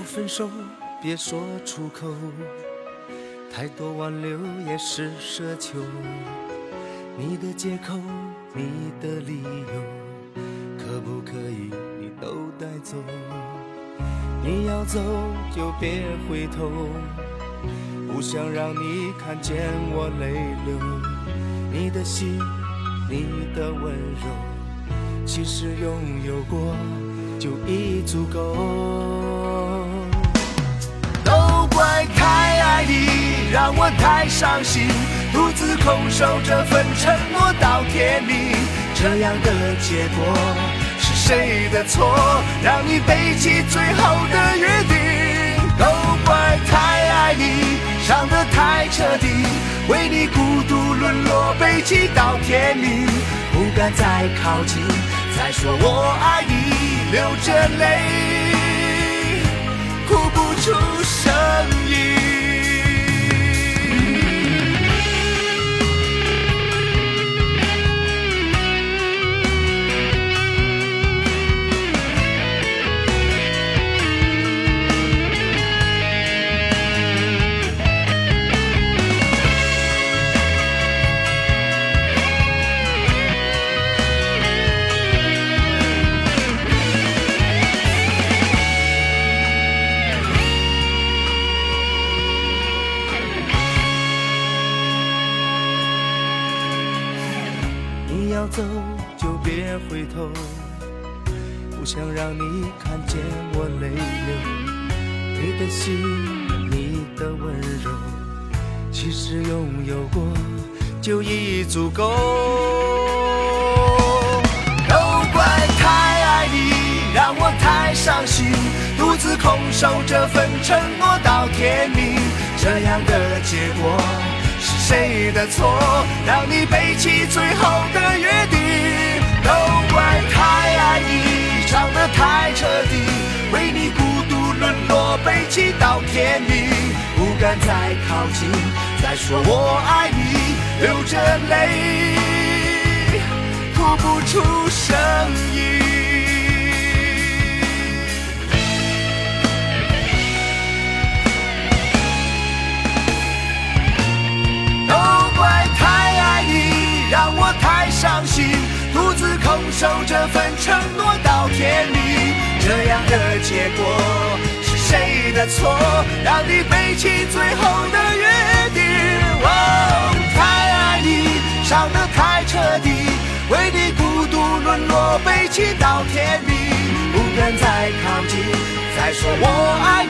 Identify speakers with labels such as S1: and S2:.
S1: 要分手，别说出口，太多挽留也是奢求。你的借口，你的理由，可不可以你都带走？你要走就别回头，不想让你看见我泪流。你的心，你的温柔，其实拥有过就已足够。爱你，让我太伤心，独自空守这份承诺到天明。这样的结果是谁的错？让你背弃最后的约定。都怪太爱你，伤得太彻底，为你孤独沦落，背弃到天明，不敢再靠近，再说我爱你，流着泪，哭不出声音。走就别回头，不想让你看见我泪流。你的心，你的温柔，其实拥有过就已足够。都怪太爱你，让我太伤心，独自空守这份承诺到天明。这样的结果谁的错？让你背弃最后的约定。都怪太爱你，伤得太彻底，为你孤独沦落，背弃到天明，不敢再靠近，再说我爱你，流着泪，哭不出伤心，独自空守这份承诺到天明。这样的结果是谁的错？让你背弃最后的约定。哦，太爱你，伤得太彻底，为你孤独沦落，背弃到天明，不敢再靠近，再说我爱你，